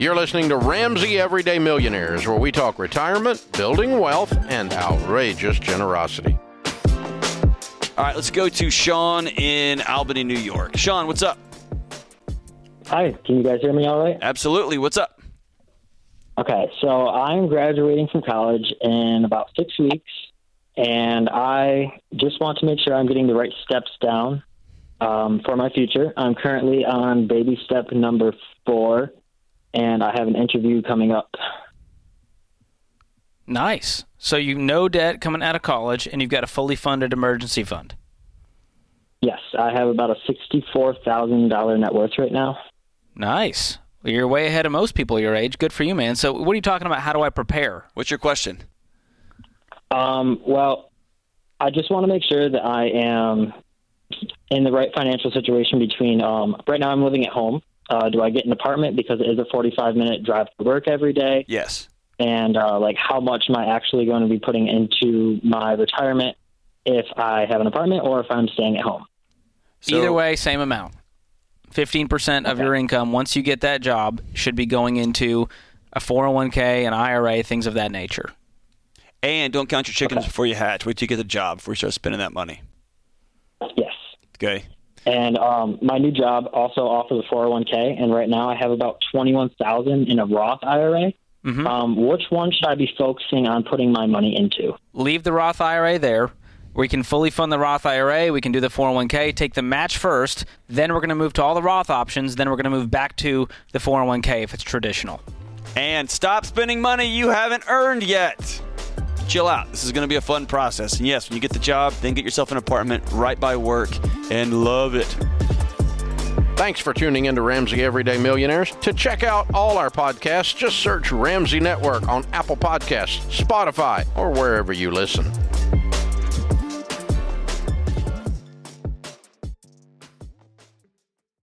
You're listening to Ramsey Everyday Millionaires, where we talk retirement, building wealth, and outrageous generosity. All right, let's go to Sean in Albany, New York. Sean, what's up? Hi, can you guys hear me all right? Absolutely. What's up? Okay, so I'm graduating from college in about six weeks, and I just want to make sure I'm getting the right steps down um, for my future. I'm currently on baby step number four, and I have an interview coming up. Nice. So you no debt coming out of college, and you've got a fully funded emergency fund. Yes, I have about a sixty-four thousand dollar net worth right now. Nice. Well, you're way ahead of most people your age. Good for you, man. So what are you talking about? How do I prepare? What's your question? Um, well, I just want to make sure that I am in the right financial situation between um, right now I'm living at home. Uh, do I get an apartment because it is a 45 minute drive to work every day? Yes. And uh, like how much am I actually going to be putting into my retirement if I have an apartment or if I'm staying at home? So- Either way, same amount. 15% of Okay. your income, once you get that job, should be going into a 401k, an IRA, things of that nature. And don't count your chickens Okay. before you hatch. Wait till you get the job before you start spending that money. Yes. Okay. And um, my new job also offers a 401k, and right now I have about 21,000 in a Roth IRA. Mhm. Um, which one should I be focusing on putting my money into? Leave the Roth IRA there. We can fully fund the Roth IRA. We can do the 401k, take the match first. Then we're going to move to all the Roth options. Then we're going to move back to the 401k if it's traditional. And stop spending money you haven't earned yet. Chill out. This is going to be a fun process. And yes, when you get the job, then get yourself an apartment right by work and love it. Thanks for tuning in to Ramsey Everyday Millionaires. To check out all our podcasts, just search Ramsey Network on Apple Podcasts, Spotify, or wherever you listen.